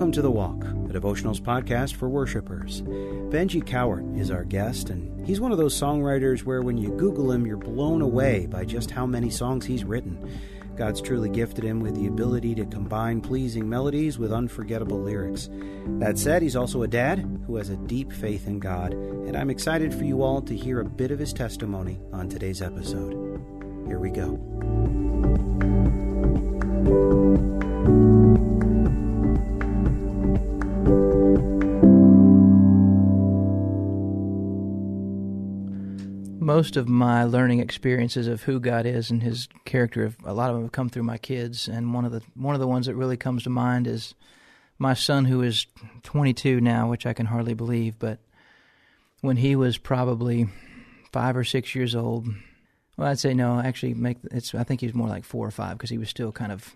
Welcome to The Walk, a devotionals podcast for worshipers. Benji Cowart is our guest, and he's one of those songwriters where when you Google him, you're blown away by just how many songs he's written. God's truly gifted him with the ability to combine pleasing melodies with unforgettable lyrics. That said, he's also a dad who has a deep faith in God, and I'm excited for you all to hear a bit of his testimony on today's episode. Here we go. Most of my learning experiences of who God is and His character, a lot of them have come through my kids, and one of the one of the ones that really comes to mind is my son, who is 22 now, which I can hardly believe. But when he was probably five or six years old, well, I'd say no, actually, make it's. I think he was more like four or five because he was still kind of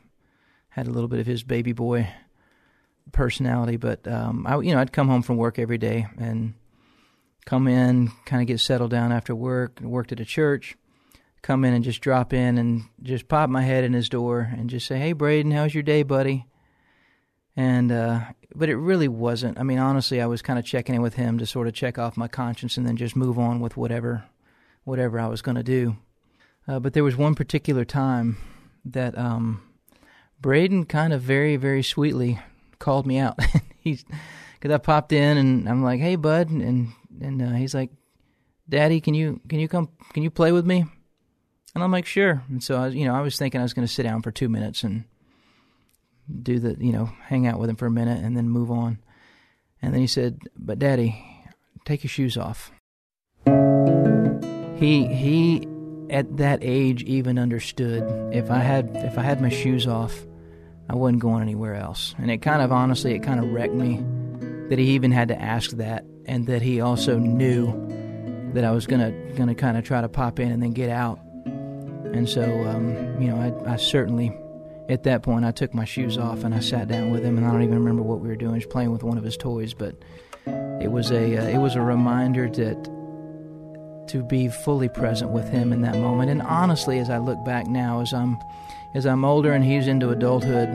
had a little bit of his baby boy personality. But um, I, you know, I'd come home from work every day and come in, kind of get settled down after work, worked at a church, come in and just drop in and just pop my head in his door and just say, "Hey, Braden, how's your day, buddy?" And uh, but it really wasn't. I mean, honestly, I was kind of checking in with him to sort of check off my conscience and then just move on with whatever, whatever I was going to do. Uh, but there was one particular time that um, Braden kind of very, very sweetly called me out. He's because I popped in and I'm like, "Hey, bud," and and uh, he's like, "Daddy, can you can you come can you play with me?" And I'm like, "Sure." And so I, you know, I was thinking I was going to sit down for two minutes and do the, you know, hang out with him for a minute and then move on. And then he said, "But Daddy, take your shoes off." He he at that age even understood if I had if I had my shoes off, I wasn't going anywhere else. And it kind of honestly, it kind of wrecked me that he even had to ask that and that he also knew that I was gonna gonna kind of try to pop in and then get out. And so, um, you know, I, I, certainly, at that point, I took my shoes off and I sat down with him, and I don't even remember what we were doing. Just playing with one of his toys, but it was a uh, it was a reminder that to be fully present with him in that moment. And honestly, as I look back now, as I'm as I'm older and he's into adulthood,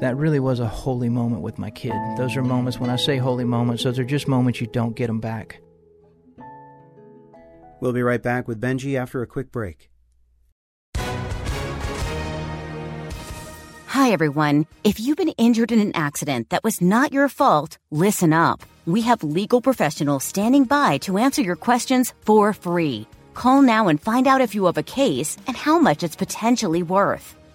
that really was a holy moment with my kid. Those are moments, when I say holy moments, those are just moments you don't get them back. We'll be right back with Benji after a quick break. Hi, everyone. If you've been injured in an accident that was not your fault, listen up. We have legal professionals standing by to answer your questions for free. Call now and find out if you have a case and how much it's potentially worth.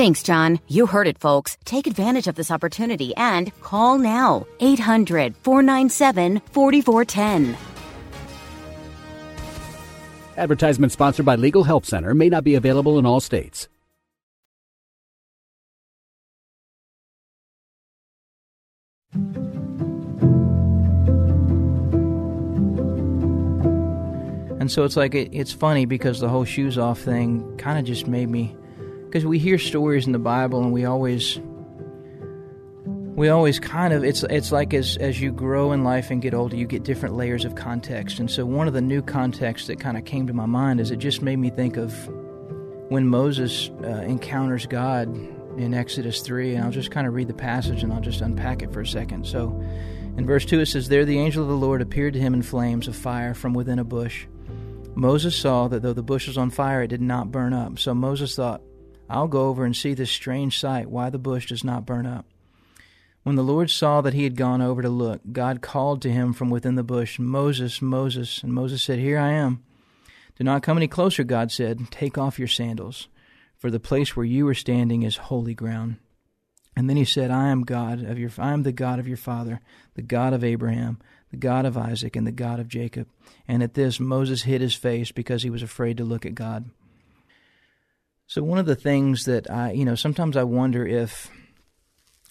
Thanks, John. You heard it, folks. Take advantage of this opportunity and call now 800 497 4410. Advertisement sponsored by Legal Help Center may not be available in all states. And so it's like it, it's funny because the whole shoes off thing kind of just made me because we hear stories in the Bible and we always we always kind of it's it's like as as you grow in life and get older you get different layers of context. And so one of the new contexts that kind of came to my mind is it just made me think of when Moses uh, encounters God in Exodus 3 and I'll just kind of read the passage and I'll just unpack it for a second. So in verse 2 it says there the angel of the Lord appeared to him in flames of fire from within a bush. Moses saw that though the bush was on fire it did not burn up. So Moses thought I'll go over and see this strange sight, why the bush does not burn up. When the Lord saw that he had gone over to look, God called to him from within the bush, Moses, Moses. And Moses said, Here I am. Do not come any closer, God said. Take off your sandals, for the place where you are standing is holy ground. And then he said, I am God of your I am the God of your father, the God of Abraham, the God of Isaac, and the God of Jacob. And at this Moses hid his face because he was afraid to look at God. So one of the things that I, you know, sometimes I wonder if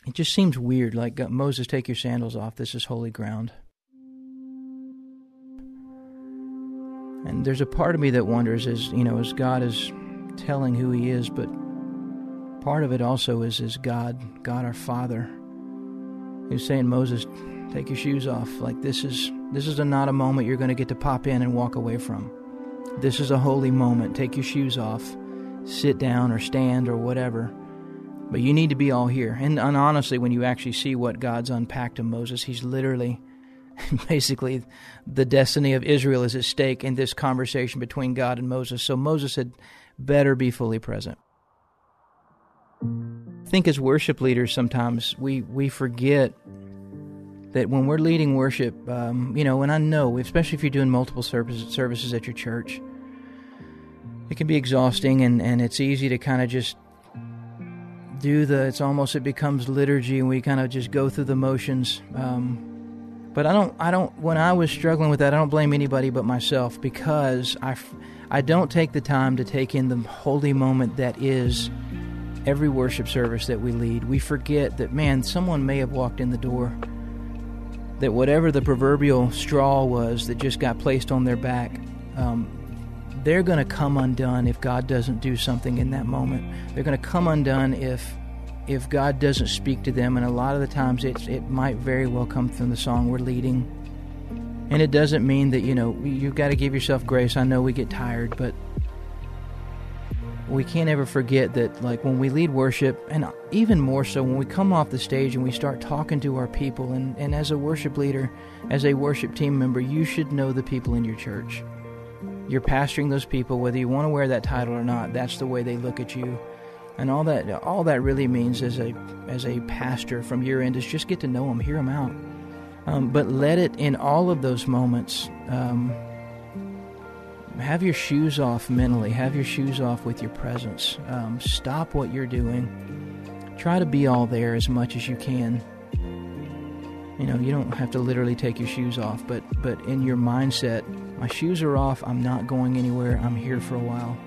it just seems weird. Like uh, Moses, take your sandals off. This is holy ground. And there's a part of me that wonders, as you know, as God is telling who He is, but part of it also is is God, God our Father, who's saying, Moses, take your shoes off. Like this is this is a, not a moment you're going to get to pop in and walk away from. This is a holy moment. Take your shoes off, sit down or stand or whatever. But you need to be all here. And, and honestly, when you actually see what God's unpacked to Moses, he's literally basically the destiny of Israel is at stake in this conversation between God and Moses. So Moses had better be fully present. I think as worship leaders, sometimes we, we forget that when we're leading worship, um, you know, and I know, especially if you're doing multiple services, services at your church, it can be exhausting and, and it's easy to kind of just do the, it's almost, it becomes liturgy and we kind of just go through the motions. Um, but I don't, I don't, when I was struggling with that, I don't blame anybody but myself because I, I don't take the time to take in the holy moment that is every worship service that we lead. We forget that, man, someone may have walked in the door, that whatever the proverbial straw was that just got placed on their back, um, they're going to come undone if God doesn't do something in that moment. They're going to come undone if if God doesn't speak to them, and a lot of the times it it might very well come from the song we're leading. And it doesn't mean that you know you've got to give yourself grace. I know we get tired, but we can't ever forget that like when we lead worship and even more so when we come off the stage and we start talking to our people and, and as a worship leader as a worship team member you should know the people in your church you're pastoring those people whether you want to wear that title or not that's the way they look at you. And all that all that really means as a as a pastor from your end is just get to know them hear them out. Um, but let it in all of those moments um, have your shoes off mentally have your shoes off with your presence. Um, stop what you're doing. Try to be all there as much as you can. You know you don't have to literally take your shoes off but but in your mindset my shoes are off. I'm not going anywhere. I'm here for a while.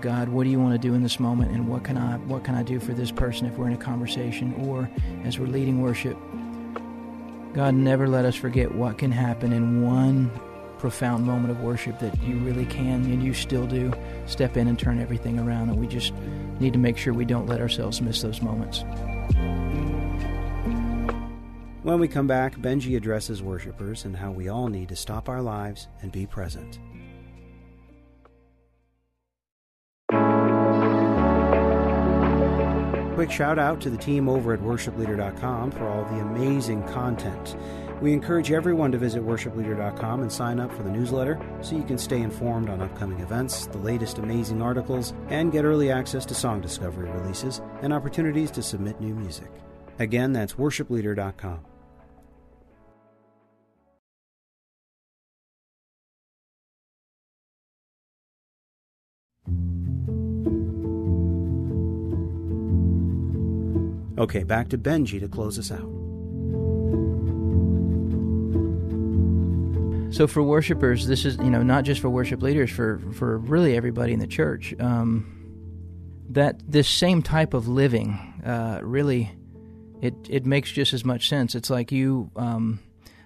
God what do you want to do in this moment? And what can i what can i do for this person if we're in a conversation or as we're leading worship? God never let us forget what can happen in one profound moment of worship that you really can and you still do. Step in and turn everything around. And we just need to make sure we don't let ourselves miss those moments when we come back, Benji addresses worshipers and how we all need to stop our lives and be present. Quick shout out to the team over at worshipleader.com for all the amazing content. We encourage everyone to visit worshipleader.com and sign up for the newsletter so you can stay informed on upcoming events, the latest amazing articles, and get early access to song discovery releases and opportunities to submit new music. Again, that's worshipleader.com. Okay, back to Benji to close us out. So for worshipers, this is you know not just for worship leaders, for for really everybody in the church. Um, that this same type of living uh, really it it makes just as much sense. It's like you. Um,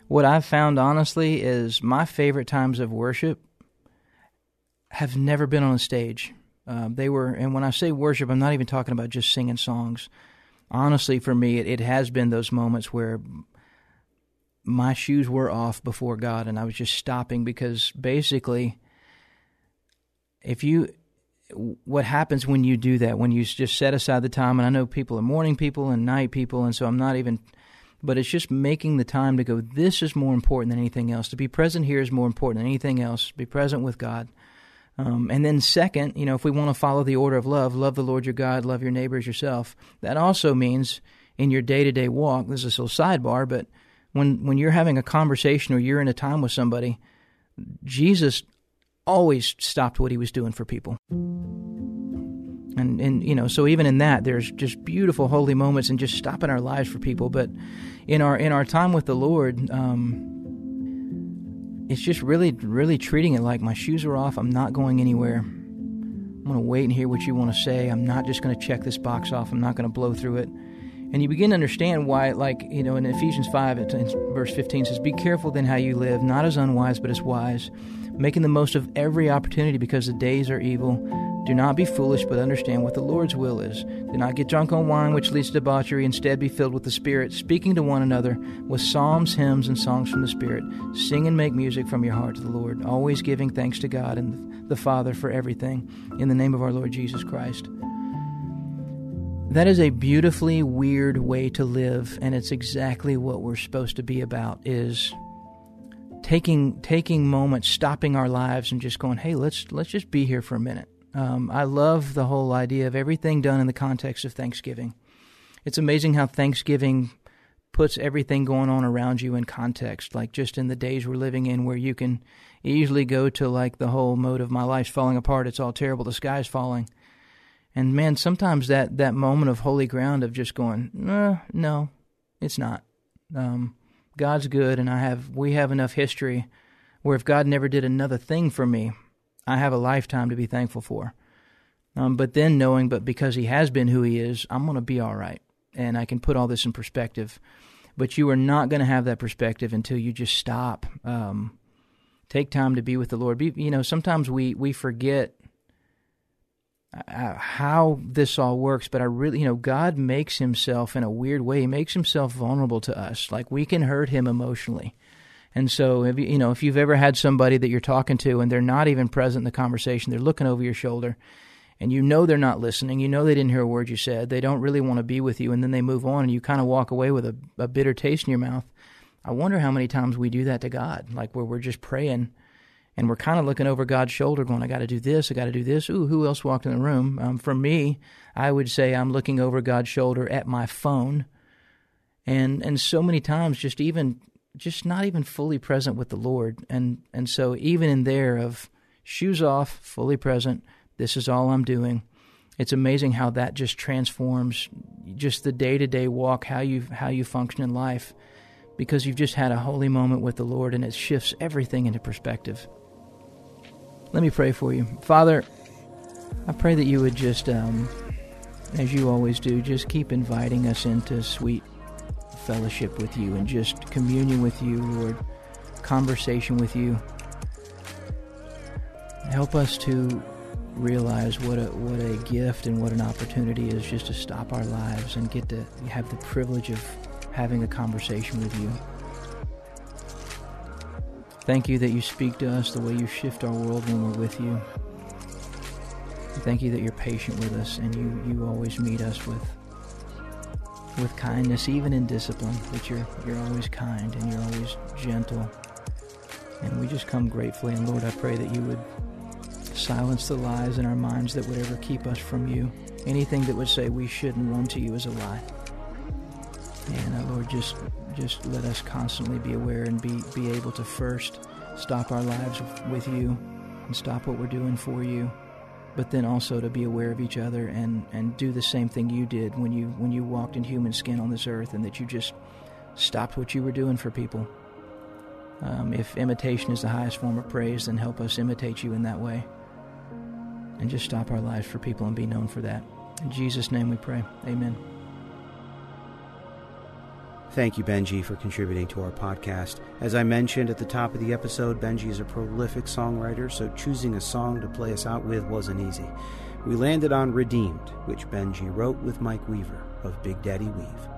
what I've found honestly is my favorite times of worship have never been on a stage. Uh, they were, and when I say worship, I'm not even talking about just singing songs honestly, for me, it, it has been those moments where my shoes were off before God and I was just stopping because basically, if you, what happens when you do that, when you just set aside the time, and I know people are morning people and night people, and so I'm not even, but it's just making the time to go, this is more important than anything else. To be present here is more important than anything else. Be present with God. Um, and then, second, you know, if we want to follow the order of love, love the Lord your God, love your neighbors yourself. That also means in your day to day walk. This is a little sidebar, but when when you're having a conversation or you're in a time with somebody, Jesus always stopped what he was doing for people. And and you know, so even in that, there's just beautiful holy moments and just stopping our lives for people. But in our in our time with the Lord. Um, it's just really, really treating it like my shoes are off. I'm not going anywhere. I'm going to wait and hear what you want to say. I'm not just going to check this box off. I'm not going to blow through it. And you begin to understand why, like, you know, in Ephesians 5, it, verse 15 says, Be careful then how you live, not as unwise, but as wise, making the most of every opportunity because the days are evil. Do not be foolish, but understand what the Lord's will is. Do not get drunk on wine, which leads to debauchery. Instead, be filled with the Spirit, speaking to one another with psalms, hymns, and songs from the Spirit. Sing and make music from your heart to the Lord, always giving thanks to God and the Father for everything, in the name of our Lord Jesus Christ. That is a beautifully weird way to live, and it's exactly what we're supposed to be about is taking taking moments, stopping our lives and just going, hey, let's let's just be here for a minute. Um, I love the whole idea of everything done in the context of Thanksgiving. It's amazing how Thanksgiving puts everything going on around you in context, like just in the days we're living in, where you can easily go to like the whole mode of my life's falling apart, it's all terrible, the sky's falling and man, sometimes that, that moment of holy ground of just going, no, it's not. Um, God's good, and I have we have enough history where if God never did another thing for me, I have a lifetime to be thankful for. Um, but then knowing, but because He has been who He is, I'm going to be all right, and I can put all this in perspective. But you are not going to have that perspective until you just stop. Um, take time to be with the Lord. Be, you know, sometimes we we forget uh, how this all works, but I really, you know, God makes himself in a weird way. He makes himself vulnerable to us. Like we can hurt him emotionally. And so, if you, you know, if you've ever had somebody that you're talking to and they're not even present in the conversation, they're looking over your shoulder, and you know they're not listening, you know they didn't hear a word you said, they don't really want to be with you, and then they move on, and you kind of walk away with a, a bitter taste in your mouth. I wonder how many times we do that to God, like where we're just praying and we're kind of looking over God's shoulder, going, "I got to do this, I got to do this." Ooh, who else walked in the room? Um, for me, I would say I'm looking over God's shoulder at my phone, and and so many times, just even just not even fully present with the Lord, and and so even in there of shoes off, fully present. This is all I'm doing. It's amazing how that just transforms just the day to day walk, how you how you function in life, because you've just had a holy moment with the Lord, and it shifts everything into perspective. Let me pray for you. Father, I pray that you would just, um, as you always do, just keep inviting us into sweet fellowship with you and just communion with you, Lord, conversation with you. Help us to realize what a what a gift and what an opportunity is just to stop our lives and get to have the privilege of having a conversation with you. Thank you that you speak to us the way you shift our world when we're with you. Thank you that you're patient with us and you, you always meet us with with kindness, even in discipline, that you're you're always kind and you're always gentle. And we just come gratefully and Lord I pray that you would silence the lies in our minds that would ever keep us from you. Anything that would say we shouldn't run to you is a lie. And uh, Lord, just just let us constantly be aware and be, be able to first stop our lives with you and stop what we're doing for you, but then also to be aware of each other and, and do the same thing you did when you when you walked in human skin on this earth and that you just stopped what you were doing for people. Um, if imitation is the highest form of praise, then help us imitate you in that way. And just stop our lives for people and be known for that. In Jesus' name we pray. Amen. Thank you, Benji, for contributing to our podcast. As I mentioned at the top of the episode, Benji is a prolific songwriter, so choosing a song to play us out with wasn't easy. We landed on Redeemed, which Benji wrote with Mike Weaver of Big Daddy Weave.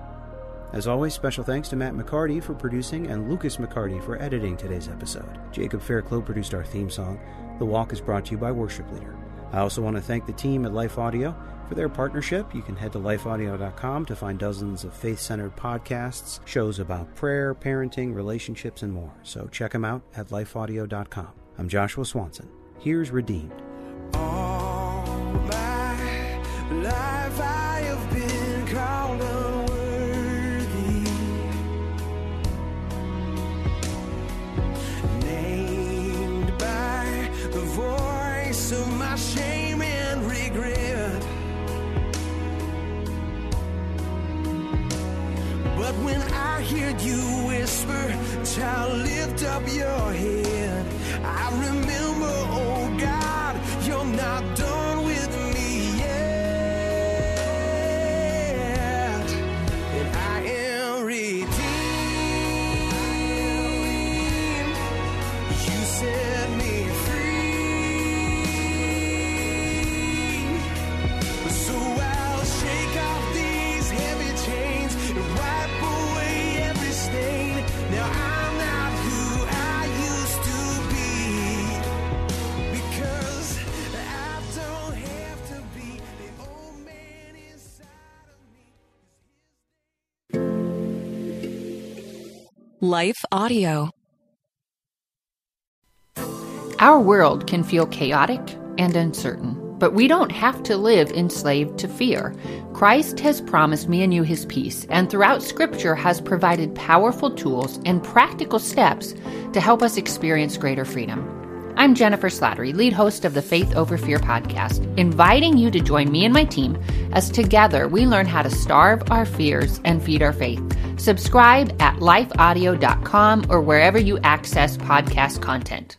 As always, special thanks to Matt McCartie for producing and Lucas McCarty for editing today's episode. Jacob Fairclough produced our theme song. The Walk is brought to you by Worship Leader. I also want to thank the team at Life Audio for their partnership. You can head to lifeaudio.com to find dozens of faith centered podcasts, shows about prayer, parenting, relationships, and more. So check them out at lifeaudio.com. I'm Joshua Swanson. Here's Redeemed. shame and regret. But when I you whisper, child, lift up your head. I remember, oh God, you're not done with me yet. And I am redeemed. You said. Life Audio. Our world can feel chaotic and uncertain, but we don't have to live enslaved to fear. Christ has promised me and you his peace, and throughout Scripture has provided powerful tools and practical steps to help us experience greater freedom. I'm Jennifer Slattery, lead host of the Faith Over Fear podcast, inviting you to join me and my team as together we learn how to starve our fears and feed our faith. Subscribe at lifeaudio.com or wherever you access podcast content.